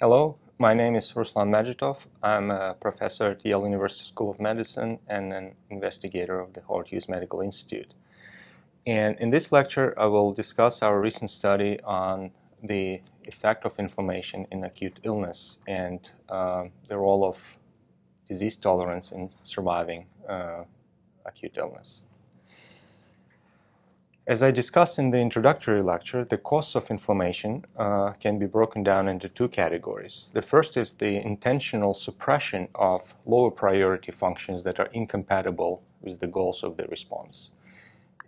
Hello, my name is Ruslan Medzhitov. I'm a professor at Yale University School of Medicine and an investigator of the Howard Hughes Medical Institute. And in this lecture, I will discuss our recent study on the effect of inflammation in acute illness and uh, the role of disease tolerance in surviving uh, acute illness. As I discussed in the introductory lecture, the causes of inflammation uh, can be broken down into two categories. The first is the intentional suppression of lower priority functions that are incompatible with the goals of the response.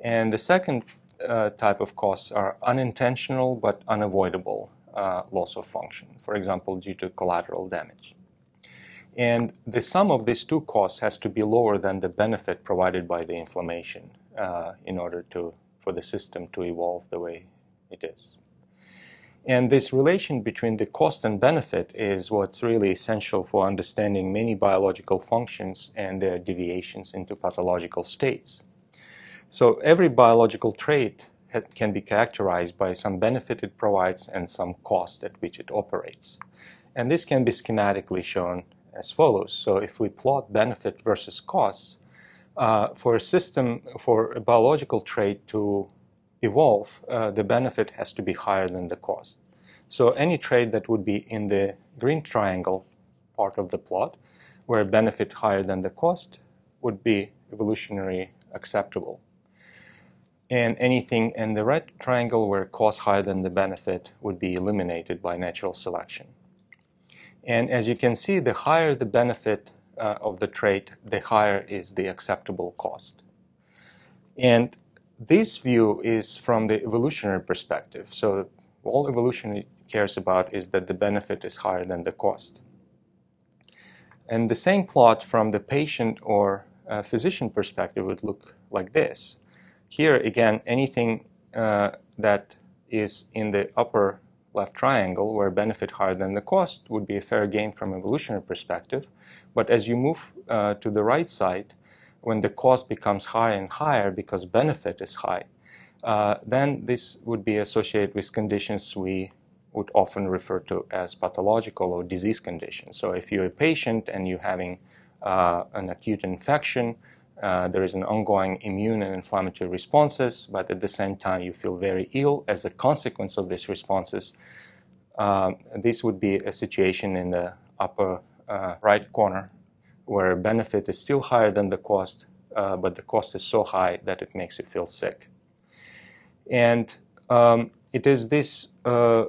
And the second uh, type of causes are unintentional but unavoidable uh, loss of function, for example, due to collateral damage. And the sum of these two costs has to be lower than the benefit provided by the inflammation uh, in order to for the system to evolve the way it is. And this relation between the cost and benefit is what's really essential for understanding many biological functions and their deviations into pathological states. So every biological trait can be characterized by some benefit it provides and some cost at which it operates. And this can be schematically shown as follows. So if we plot benefit versus costs, uh, for a system, for a biological trait to evolve, uh, the benefit has to be higher than the cost. So any trait that would be in the green triangle part of the plot, where benefit higher than the cost, would be evolutionary acceptable. And anything in the red triangle where cost higher than the benefit would be eliminated by natural selection. And as you can see, the higher the benefit uh, of the trait, the higher is the acceptable cost. And this view is from the evolutionary perspective. So all evolution cares about is that the benefit is higher than the cost. And the same plot from the patient or uh, physician perspective would look like this. Here, again, anything uh, that is in the upper left triangle, where benefit higher than the cost would be a fair game from evolutionary perspective. But as you move uh, to the right side, when the cost becomes higher and higher because benefit is high, uh, then this would be associated with conditions we would often refer to as pathological or disease conditions. So if you're a patient and you're having uh, an acute infection, uh, there is an ongoing immune and inflammatory responses, but at the same time you feel very ill as a consequence of these responses. Um, this would be a situation in the upper uh, right corner where benefit is still higher than the cost, uh, but the cost is so high that it makes you feel sick. And um, it is this uh,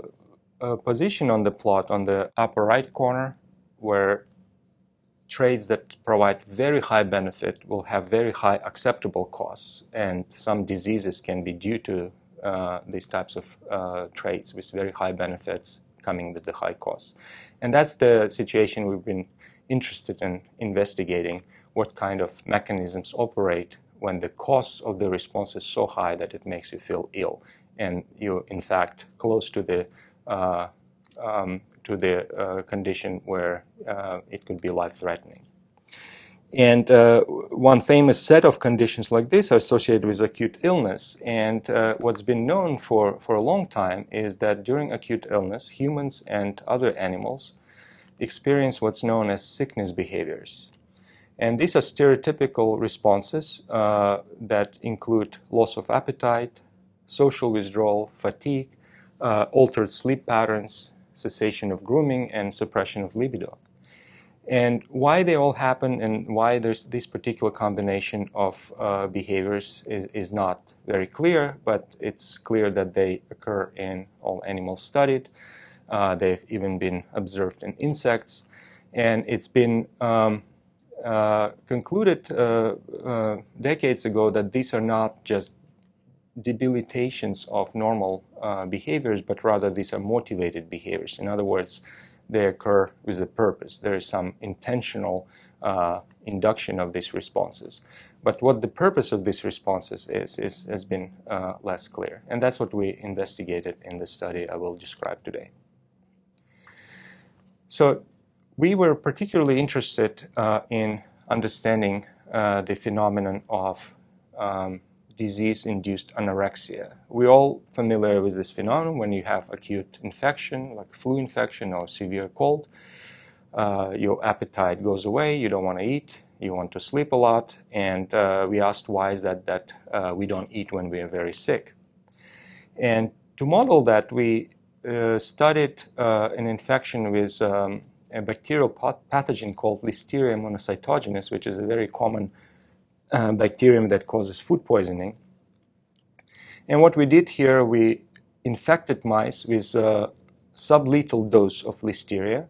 uh, position on the plot on the upper right corner where traits that provide very high benefit will have very high acceptable costs, and some diseases can be due to uh, these types of uh, traits with very high benefits coming with the high costs. And that's the situation we've been interested in investigating what kind of mechanisms operate when the cost of the response is so high that it makes you feel ill and you're in fact close to the uh, um, to the uh, condition where uh, it could be life-threatening. And uh, one famous set of conditions like this are associated with acute illness. And uh, what's been known for, for a long time is that during acute illness, humans and other animals experience what's known as sickness behaviors. And these are stereotypical responses uh, that include loss of appetite, social withdrawal, fatigue, uh, altered sleep patterns, cessation of grooming, and suppression of libido. And why they all happen and why there's this particular combination of uh, behaviors is, is, not very clear, but it's clear that they occur in all animals studied. Uh, they've even been observed in insects. And it's been um, uh, concluded uh, uh, decades ago that these are not just debilitations of normal uh, behaviors, but rather these are motivated behaviors. In other words, they occur with a purpose. There is some intentional uh, induction of these responses. But what the purpose of these responses is, is has been uh, less clear. And that's what we investigated in the study I will describe today. So we were particularly interested uh, in understanding uh, the phenomenon of um, disease-induced anorexia. We're all familiar with this phenomenon when you have acute infection, like flu infection or severe cold. Uh, your appetite goes away, you don't want to eat, you want to sleep a lot, and uh, we asked why is that that uh, we don't eat when we are very sick. And to model that, we uh, studied uh, an infection with um, a bacterial pathogen called Listeria monocytogenes, which is a very common uh, bacterium that causes food poisoning. And what we did here, we infected mice with a sublethal dose of Listeria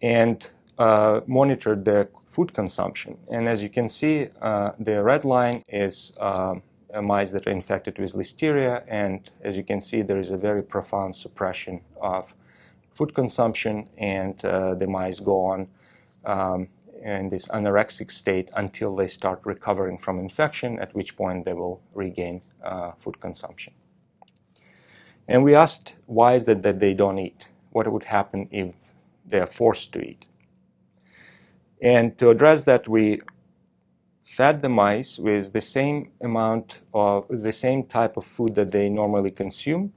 and uh, monitored their food consumption. And as you can see, uh, the red line is uh, mice that are infected with Listeria, and as you can see, there is a very profound suppression of food consumption, and uh, the mice go on um, in this anorexic state until they start recovering from infection, at which point they will regain uh, food consumption. And we asked why is it that they don't eat? What would happen if they are forced to eat? And to address that, we fed the mice with the same amount of the same type of food that they normally consume,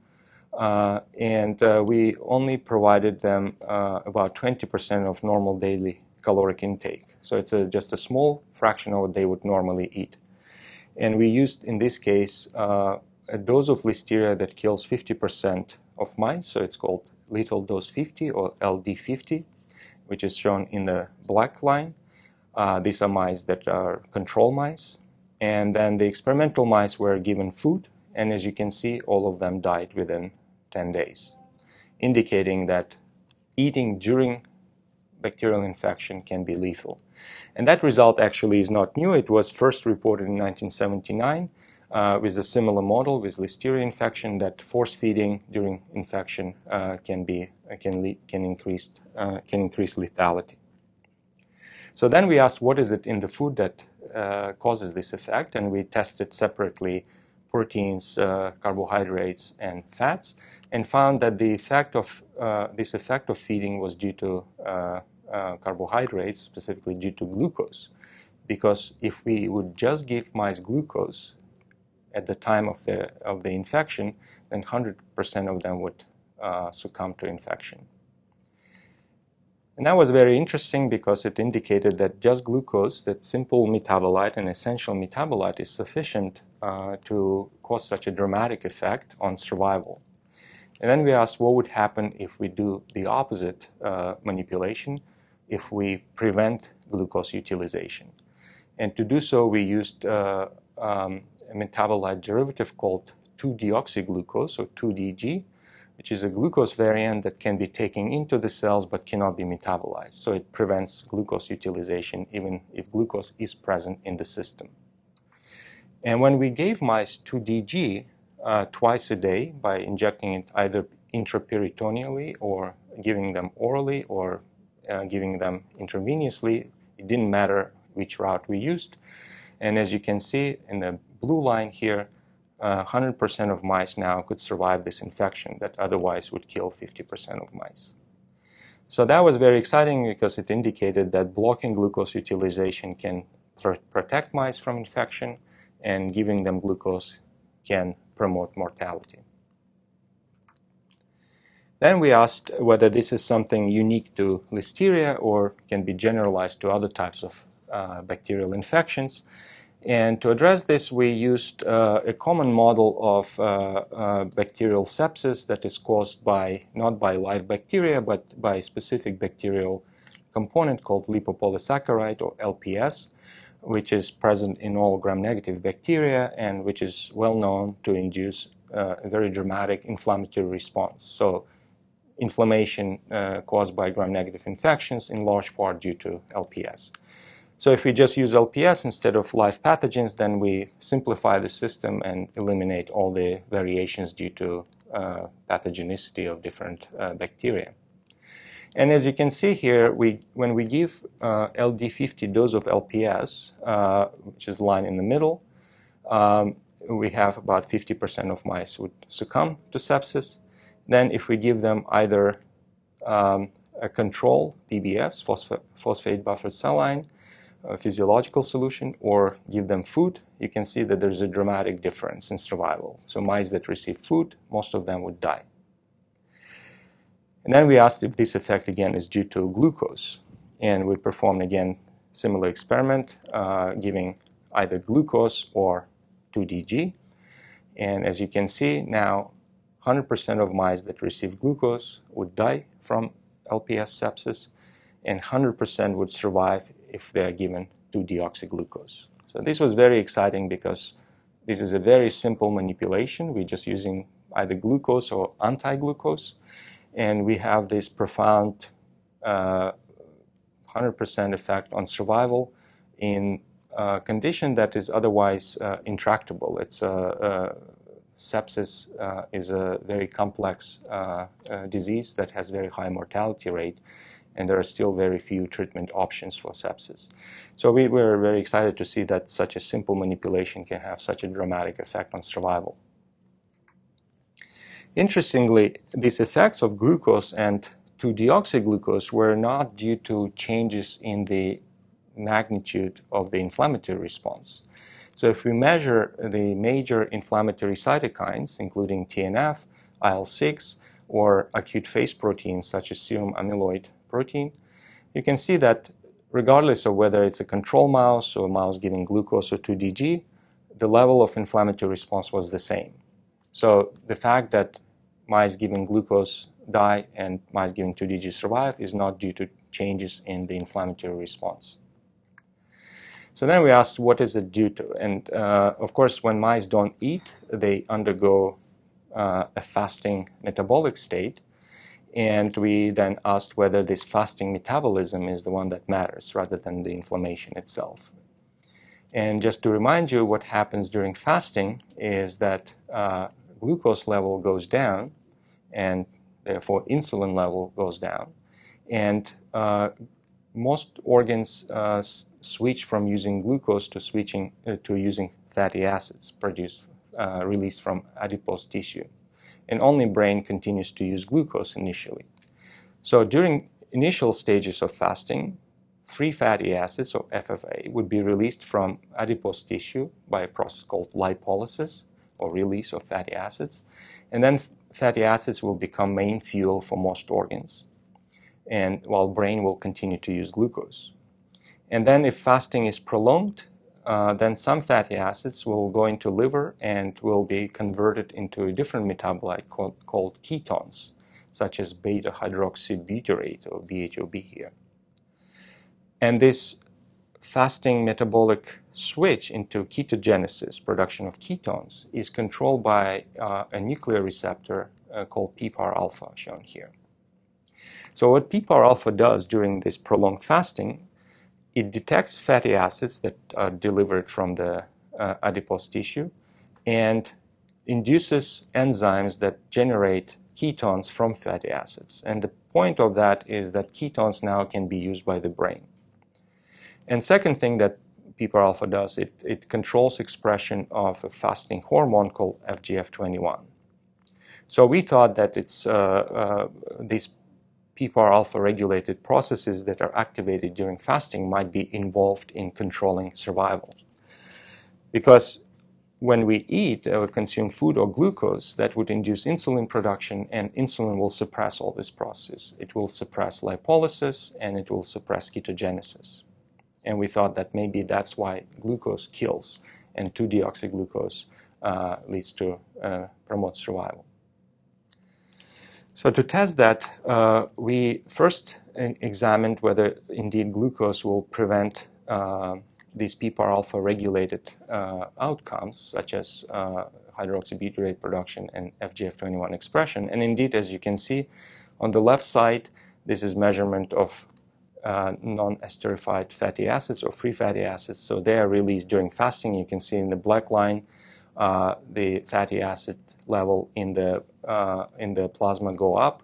uh, and uh, we only provided them uh, about 20% of normal daily caloric intake. So it's a, just a small fraction of what they would normally eat. And we used, in this case, uh, a dose of listeria that kills 50% of mice. So it's called lethal dose 50 or LD50, which is shown in the black line. Uh, these are mice that are control mice. And then the experimental mice were given food. And as you can see, all of them died within 10 days, indicating that eating during bacterial infection can be lethal. And that result actually is not new. It was first reported in 1979 uh, with a similar model with listeria infection that force feeding during infection uh, can be uh, can can increase uh, can increase lethality. So then we asked what is it in the food that uh, causes this effect, and we tested separately proteins, uh, carbohydrates, and fats and found that the effect of this effect of feeding was due to uh, carbohydrates, specifically due to glucose. Because if we would just give mice glucose at the time of the of the infection, then 100% of them would uh, succumb to infection. And that was very interesting because it indicated that just glucose, that simple metabolite, an essential metabolite, is sufficient uh, to cause such a dramatic effect on survival. And then we asked what would happen if we do the opposite uh, manipulation, if we prevent glucose utilization. And to do so, we used uh, um, a metabolite derivative called 2-deoxyglucose, or 2-DG, which is a glucose variant that can be taken into the cells but cannot be metabolized. So it prevents glucose utilization even if glucose is present in the system. And when we gave mice 2-DG, uh, twice a day by injecting it either intraperitoneally or giving them orally or uh, giving them intravenously. It didn't matter which route we used. And as you can see in the blue line here, uh, 100% of mice now could survive this infection that otherwise would kill 50% of mice. So that was very exciting because it indicated that blocking glucose utilization can pr- protect mice from infection and giving them glucose can promote mortality. Then we asked whether this is something unique to Listeria or can be generalized to other types of uh, bacterial infections. And to address this, we used uh, a common model of uh, uh bacterial sepsis that is caused by not by live bacteria, but by a specific bacterial component called lipopolysaccharide or LPS which is present in all gram-negative bacteria and which is well known to induce uh, a very dramatic inflammatory response. So, inflammation uh, caused by gram-negative infections in large part due to LPS. So, if we just use LPS instead of live pathogens, then we simplify the system and eliminate all the variations due to uh, pathogenicity of different uh, bacteria. And as you can see here, we, when we give uh, LD50 dose of LPS, uh, which is line in the middle, um, we have about 50% of mice would succumb to sepsis. Then if we give them either um, a control, PBS, phosphate buffered saline, a physiological solution or give them food, you can see that there's a dramatic difference in survival. So mice that receive food, most of them would die. And then we asked if this effect again is due to glucose. And we performed again similar experiment, uh, giving either glucose or 2DG. And as you can see now, 100% of mice that receive glucose would die from LPS sepsis, and 100% would survive if they are given 2-deoxyglucose. So this was very exciting because this is a very simple manipulation. We're just using either glucose or anti-glucose, and we have this profound uh, 100% effect on survival in a condition that is otherwise uh, intractable. It's a sepsis uh, is a very complex uh, uh, disease that has very high mortality rate, and there are still very few treatment options for sepsis. So we were very excited to see that such a simple manipulation can have such a dramatic effect on survival. Interestingly, these effects of glucose and 2-deoxyglucose were not due to changes in the magnitude of the inflammatory response. So if we measure the major inflammatory cytokines, including TNF, IL-6, or acute phase proteins such as serum amyloid protein, you can see that regardless of whether it's a control mouse or a mouse giving glucose or 2DG, the level of inflammatory response was the same. So the fact that mice giving glucose die and mice giving 2DG survive is not due to changes in the inflammatory response. So then we asked, what is it due to? And uh, of course, when mice don't eat, they undergo uh, a fasting metabolic state. And we then asked whether this fasting metabolism is the one that matters rather than the inflammation itself. And just to remind you, what happens during fasting is that uh, glucose level goes down, and therefore insulin level goes down. And uh, most organs uh, switch from using glucose to switching uh, to using fatty acids produced uh, released from adipose tissue. And only brain continues to use glucose initially. So during initial stages of fasting, free fatty acids, or FFA, would be released from adipose tissue by a process called lipolysis, or release of fatty acids. And then fatty acids will become main fuel for most organs, and while brain will continue to use glucose. And then if fasting is prolonged, uh, then some fatty acids will go into liver and will be converted into a different metabolite called, called ketones, such as beta hydroxybutyrate or BHOB here. And this fasting metabolic switch into ketogenesis, production of ketones, is controlled by uh, a nuclear receptor uh, called PPAR alpha, shown here. So, what PPAR alpha does during this prolonged fasting it detects fatty acids that are delivered from the uh, adipose tissue and induces enzymes that generate ketones from fatty acids. And the point of that is that ketones now can be used by the brain. And second thing that PPAR alpha does, it, it controls expression of a fasting hormone called FGF21. So we thought that it's uh, uh, these PPAR alpha regulated processes that are activated during fasting might be involved in controlling survival. Because when we eat or consume food or glucose, that would induce insulin production, and insulin will suppress all this process. It will suppress lipolysis and it will suppress ketogenesis. And we thought that maybe that's why glucose kills and 2-deoxyglucose uh, leads to uh, promote survival. So to test that, uh, we first examined whether indeed glucose will prevent uh, these PPAR alpha regulated uh, outcomes, such as uh, hydroxybutyrate production and FGF21 expression. And indeed, as you can see on the left side, this is measurement of uh, non-esterified fatty acids or free fatty acids. So they are released during fasting. You can see in the black line the fatty acid level in the uh, in the plasma go up,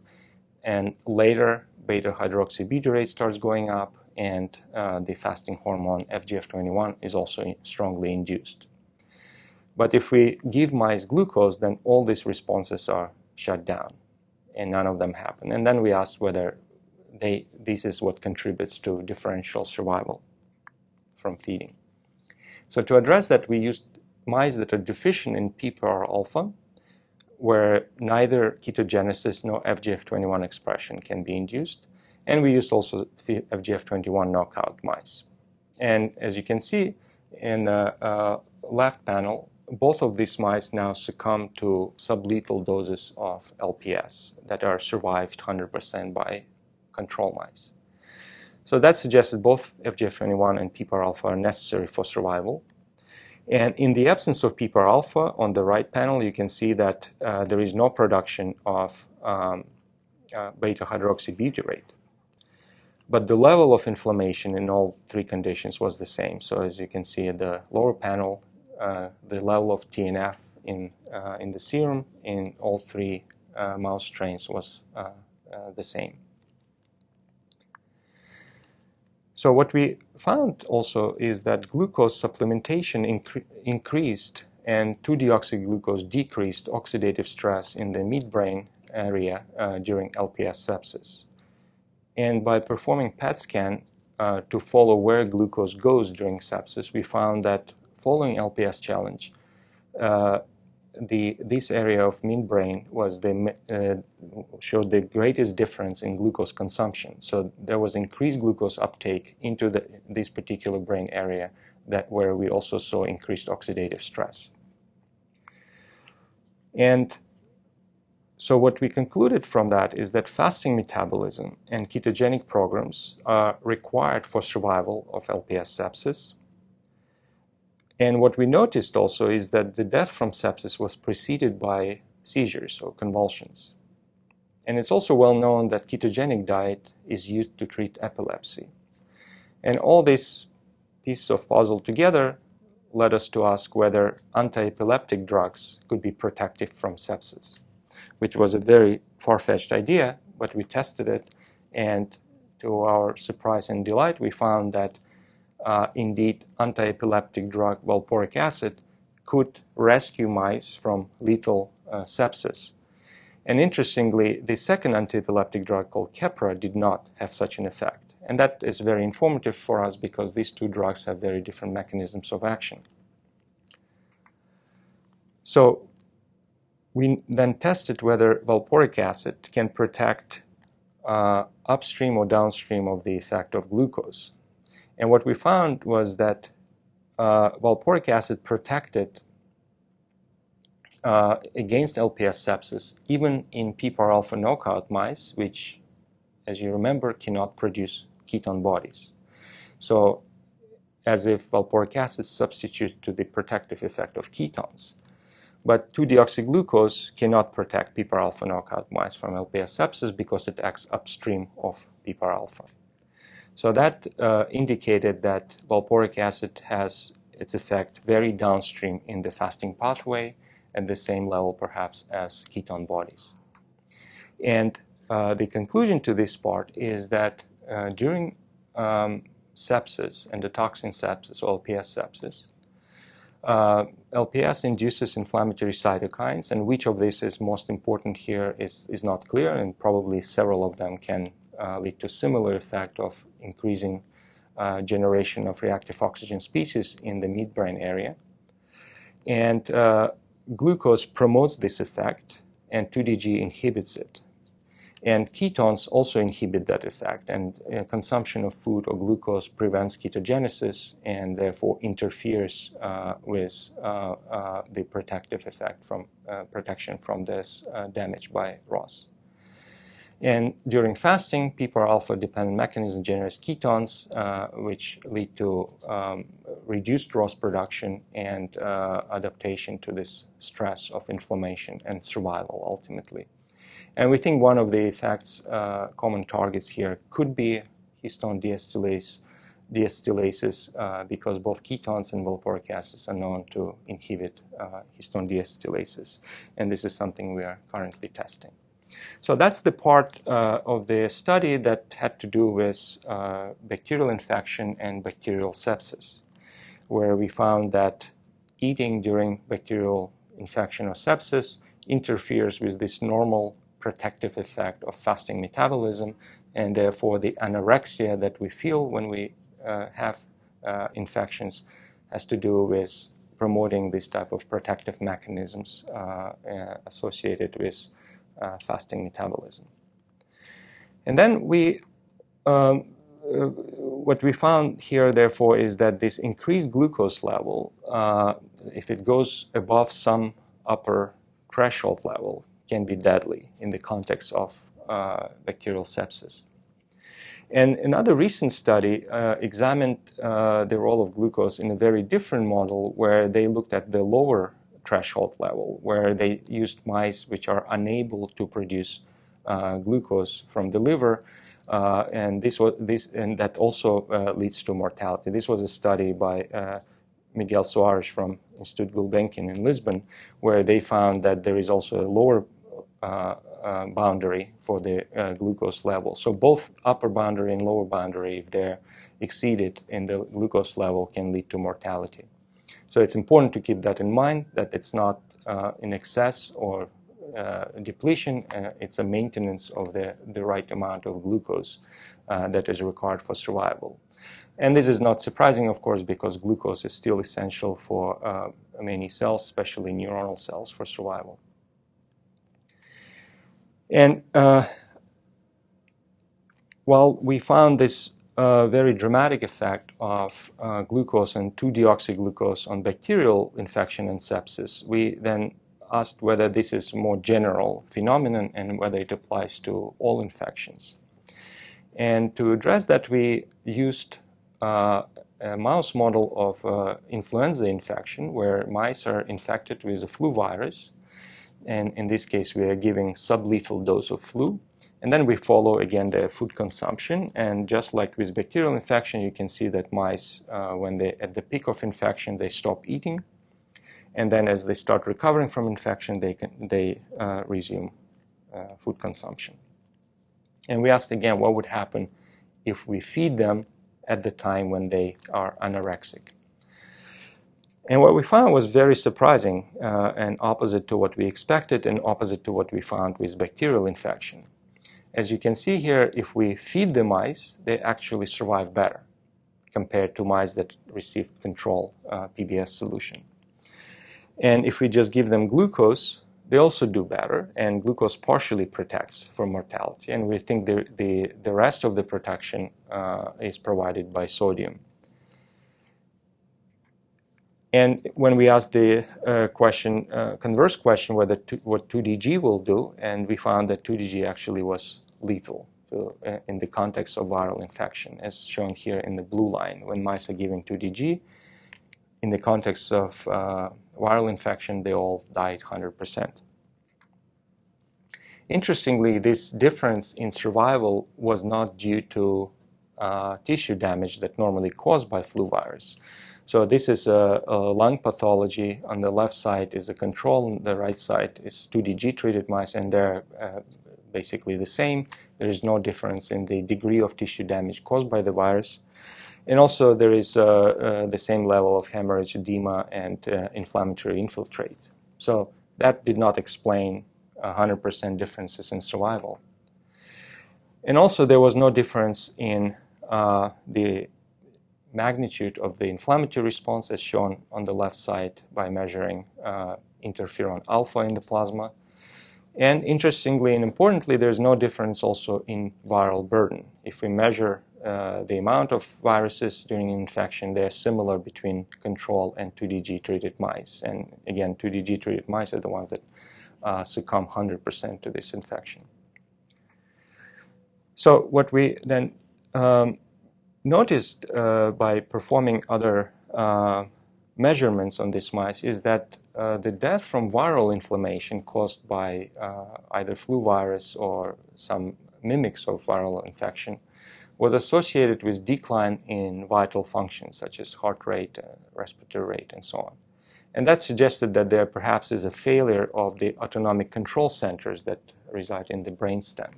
and later beta hydroxybutyrate starts going up, and uh, the fasting hormone FGF21 is also strongly induced. But if we give mice glucose, then all these responses are shut down, and none of them happen. And then we asked whether they, this is what contributes to differential survival. from feeding. So to address that, we used mice that are deficient in PPAR alpha, where neither ketogenesis nor FGF21 expression can be induced. And we used also FGF21 knockout mice. And as you can see in the uh, left panel, both of these mice now succumb to sublethal doses of LPS that are survived 100% by control mice. So that suggests that both FGF21 and PPAR alpha are necessary for survival. And in the absence of PPAR alpha, on the right panel, you can see that uh, there is no production of um, uh, beta hydroxybutyrate. But the level of inflammation in all three conditions was the same. So as you can see at the lower panel, uh, the level of TNF in, uh, in the serum in all three uh, mouse strains was uh, the same. So what we found also is that glucose supplementation incre increased and 2-deoxyglucose decreased oxidative stress in the midbrain area uh, during LPS sepsis. And by performing PET scan uh, to follow where glucose goes during sepsis, we found that following LPS challenge, uh, the, this area of midbrain was the, uh, showed the greatest difference in glucose consumption. So there was increased glucose uptake into the, this particular brain area that where we also saw increased oxidative stress. And so what we concluded from that is that fasting metabolism and ketogenic programs are required for survival of LPS sepsis and what we noticed also is that the death from sepsis was preceded by seizures or convulsions. And it's also well known that ketogenic diet is used to treat epilepsy. And all these pieces of puzzle together led us to ask whether anti-epileptic drugs could be protective from sepsis, which was a very far-fetched idea, but we tested it, and to our surprise and delight, we found that uh, indeed anti-epileptic drug valproic acid could rescue mice from lethal uh, sepsis. And interestingly, the second anti-epileptic drug called Keppra did not have such an effect. And that is very informative for us because these two drugs have very different mechanisms of action. So we then tested whether valproic acid can protect uh, upstream or downstream of the effect of glucose. And what we found was that uh, valproic acid protected uh, against LPS sepsis, even in PPAR alpha knockout mice, which, as you remember, cannot produce ketone bodies. So, as if valproic acid substitutes to the protective effect of ketones. But 2-deoxyglucose cannot protect PPAR alpha knockout mice from LPS sepsis because it acts upstream of PPAR alpha. So that uh, indicated that valproic acid has its effect very downstream in the fasting pathway at the same level perhaps as ketone bodies. And uh, the conclusion to this part is that uh, during um, sepsis, endotoxin sepsis or LPS sepsis, uh, LPS induces inflammatory cytokines, and which of these is most important here is, is not clear, and probably several of them can uh, lead to similar effect of increasing uh, generation of reactive oxygen species in the midbrain area. And uh, glucose promotes this effect, and 2DG inhibits it. And ketones also inhibit that effect, and uh, consumption of food or glucose prevents ketogenesis and therefore interferes uh, with uh, uh the protective effect from uh, protection from this uh, damage by ROS. And during fasting, PPAR alpha dependent mechanisms generate ketones, uh, which lead to um, reduced ROS production and uh, adaptation to this stress of inflammation and survival ultimately. And we think one of the effects, uh, common targets here, could be histone deacetylase, deacetylases uh, because both ketones and valproic acids are known to inhibit uh, histone deacetylases. And this is something we are currently testing. So that's the part uh, of the study that had to do with uh, bacterial infection and bacterial sepsis, where we found that eating during bacterial infection or sepsis interferes with this normal protective effect of fasting metabolism, and therefore the anorexia that we feel when we uh, have uh, infections has to do with promoting this type of protective mechanisms uh, uh, associated with uh, fasting metabolism. And then we, um, uh, what we found here, therefore, is that this increased glucose level, uh, if it goes above some upper threshold level, can be deadly in the context of uh, bacterial sepsis. And another recent study uh, examined uh, the role of glucose in a very different model where they looked at the lower threshold level, where they used mice which are unable to produce uh, glucose from the liver. Uh, and this was this, and that also uh, leads to mortality. This was a study by uh, Miguel Soares from Institute Gulbenkian in Lisbon, where they found that there is also a lower uh, boundary for the uh, glucose level. So both upper boundary and lower boundary, if they're exceeded in the glucose level, can lead to mortality. So it's important to keep that in mind that it's not uh, in excess or uh, depletion, uh, it's a maintenance of the, the right amount of glucose uh, that is required for survival. And this is not surprising, of course, because glucose is still essential for many cells, especially neuronal cells, for survival. And uh, while we found this uh, very dramatic effect of uh, glucose and 2-deoxyglucose on bacterial infection and sepsis, we then asked whether this is a more general phenomenon and whether it applies to all infections. And to address that, we used uh, a mouse model of uh, influenza infection where mice are infected with a flu virus and in this case we are giving sublethal dose of flu. And then we follow again the food consumption. And just like with bacterial infection, you can see that mice, uh, when they at the peak of infection, they stop eating, and then as they start recovering from infection, they can they uh, resume uh, food consumption. And we asked again, what would happen if we feed them at the time when they are anorexic? And what we found was very surprising uh, and opposite to what we expected and opposite to what we found with bacterial infection. As you can see here, if we feed the mice, they actually survive better compared to mice that received control uh, PBS solution. And if we just give them glucose, they also do better, and glucose partially protects from mortality. And we think the, the, the rest of the protection uh, is provided by sodium. And when we asked the uh, question, uh, converse question, whether what 2DG will do, and we found that 2DG actually was lethal to, uh, in the context of viral infection, as shown here in the blue line. When mice are given 2DG, in the context of uh, viral infection, they all died 100%. Interestingly, this difference in survival was not due to uh, tissue damage that normally caused by flu virus. So this is a, a, lung pathology. On the left side is a control, on the right side is 2DG treated mice, and they're uh, basically the same. There is no difference in the degree of tissue damage caused by the virus. And also there is uh, uh, the same level of hemorrhage, edema, and uh, inflammatory infiltrate. So that did not explain 100% differences in survival. And also there was no difference in uh, the magnitude of the inflammatory response as shown on the left side by measuring uh, interferon alpha in the plasma. And interestingly and importantly, there's no difference also in viral burden. If we measure uh, the amount of viruses during infection, they're similar between control and 2DG treated mice. And again, 2DG treated mice are the ones that uh, succumb 100% to this infection. So, what we then um, noticed uh, by performing other uh, measurements on these mice is that uh, the death from viral inflammation caused by uh, either flu virus or some mimics of viral infection was associated with decline in vital functions such as heart rate, uh, respiratory rate, and so on. And that suggested that there perhaps is a failure of the autonomic control centers that reside in the brainstem.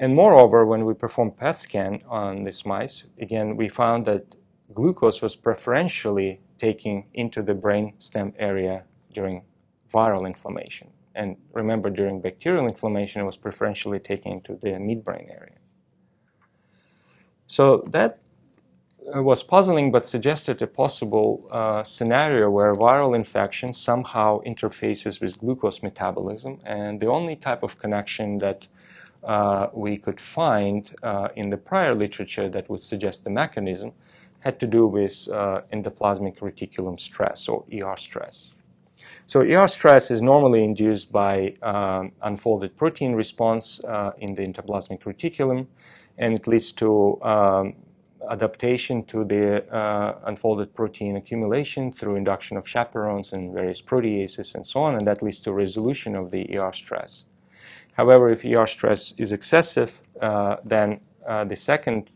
And moreover, when we performed PET scan on these mice, again, we found that glucose was preferentially taken into the brain stem area during viral inflammation. And remember, during bacterial inflammation, it was preferentially taken into the midbrain area. So that uh, was puzzling but suggested a possible uh, scenario where viral infection somehow interfaces with glucose metabolism. And the only type of connection that uh, we could find uh, in the prior literature that would suggest the mechanism had to do with uh, endoplasmic reticulum stress or ER stress. So ER stress is normally induced by um, unfolded protein response uh, in the endoplasmic reticulum, and it leads to um, adaptation to the uh, unfolded protein accumulation through induction of chaperones and various proteases and so on, and that leads to resolution of the ER stress. However, if ER stress is excessive, uh, then uh, the second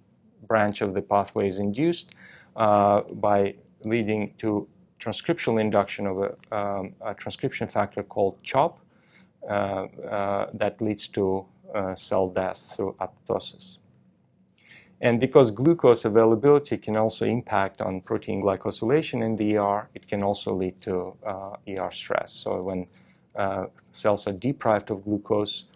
branch of the pathway is induced uh, by leading to transcriptional induction of a, um, a transcription factor called CHOP that leads to cell death through apoptosis. And because glucose availability can also impact on protein glycosylation in the ER, it can also lead to uh, ER stress. So when uh, cells are deprived of glucose,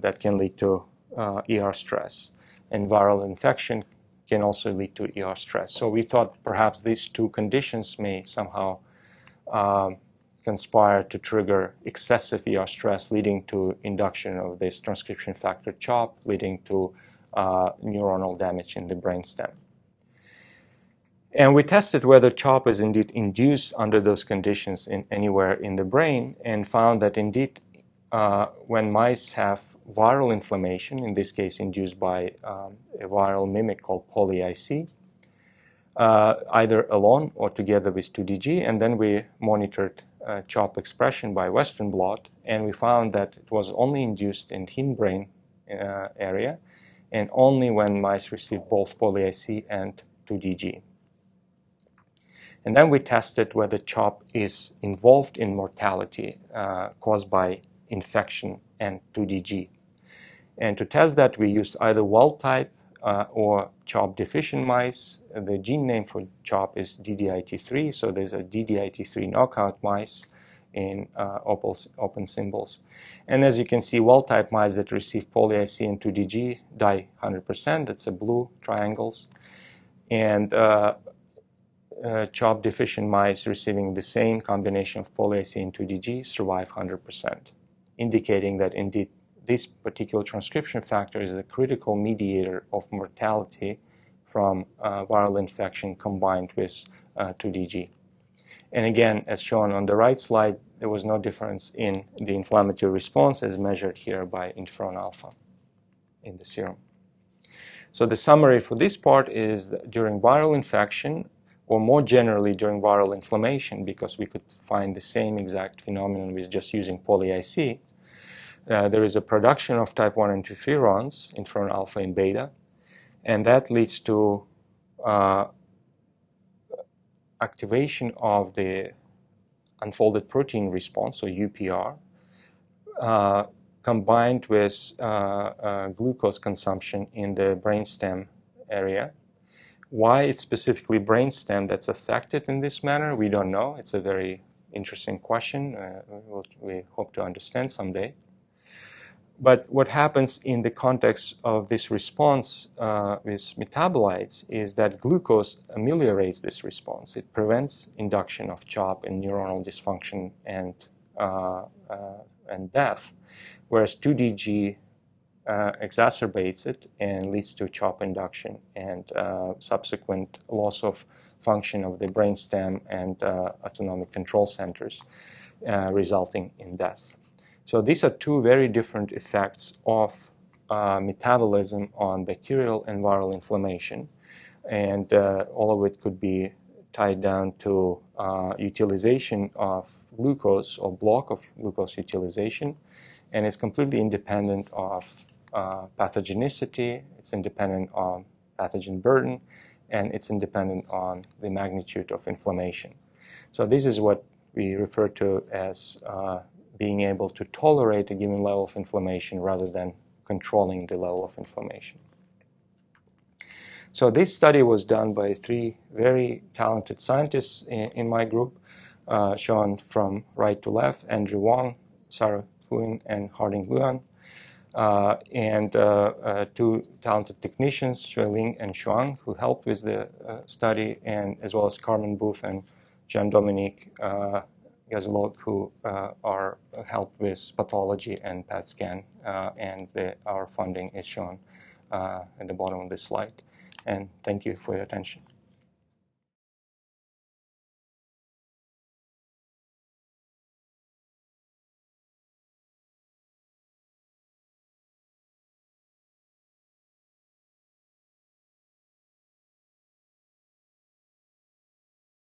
that can lead to ER stress. And viral infection can also lead to ER stress. So we thought perhaps these two conditions may somehow um, conspire to trigger excessive ER stress, leading to induction of this transcription factor CHOP, leading to uh, neuronal damage in the brainstem. And we tested whether CHOP is indeed induced under those conditions in anywhere in the brain and found that indeed uh, when mice have viral inflammation, in this case induced by um, a viral mimic called poly-IC, uh, either alone or together with 2DG, and then we monitored uh, CHOP expression by Western blot, and we found that it was only induced in hindbrain uh, area, and only when mice received both poly-IC and 2DG. And then we tested whether CHOP is involved in mortality uh, caused by infection and 2DG. And to test that, we used either wild type uh, or CHOP deficient mice. The gene name for CHOP is DDIT3, so there's a DDIT3 knockout mice in uh, open symbols. And as you can see, wild type mice that receive poly-IC and 2DG die 100%. That's the blue triangles. And uh, uh, CHOP deficient mice receiving the same combination of poly-IC and 2DG survive 100%, indicating that indeed this particular transcription factor is the critical mediator of mortality from uh, viral infection combined with uh, 2DG. And again, as shown on the right slide, there was no difference in the inflammatory response as measured here by interferon alpha in the serum. So the summary for this part is that during viral infection, or more generally during viral inflammation, because we could find the same exact phenomenon with just using poly-IC, uh, there is a production of type 1 interferons, interferon alpha and beta, and that leads to uh, activation of the unfolded protein response, so UPR, uh, combined with uh, uh, glucose consumption in the brainstem area. Why it's specifically brainstem that's affected in this manner, we don't know. It's a very interesting question. We hope to understand someday. But what happens in the context of this response uh, with metabolites is that glucose ameliorates this response. It prevents induction of CHOP and neuronal dysfunction and, uh, uh, and death, whereas 2DG uh, exacerbates it and leads to CHOP induction and uh, subsequent loss of function of the brainstem and uh, autonomic control centers, resulting in death. So these are two very different effects of uh, metabolism on bacterial and viral inflammation. And uh, all of it could be tied down to uh, utilization of glucose or block of glucose utilization. And it's completely independent of uh, pathogenicity, it's independent on pathogen burden, and it's independent on the magnitude of inflammation. So this is what we refer to as uh, being able to tolerate a given level of inflammation rather than controlling the level of inflammation. So this study was done by three very talented scientists in, in my group, uh, shown from right to left, Andrew Wang, Sarah Huen, and Harding Luan. uh, and uh, uh, two talented technicians, Shui and Shuang, who helped with the study, and as well as Carmen Booth and Jean-Dominique Gazlot, who uh, are helped with pathology and PET scan, uh, and the, our funding is shown uh, at the bottom of this slide. And thank you for your attention.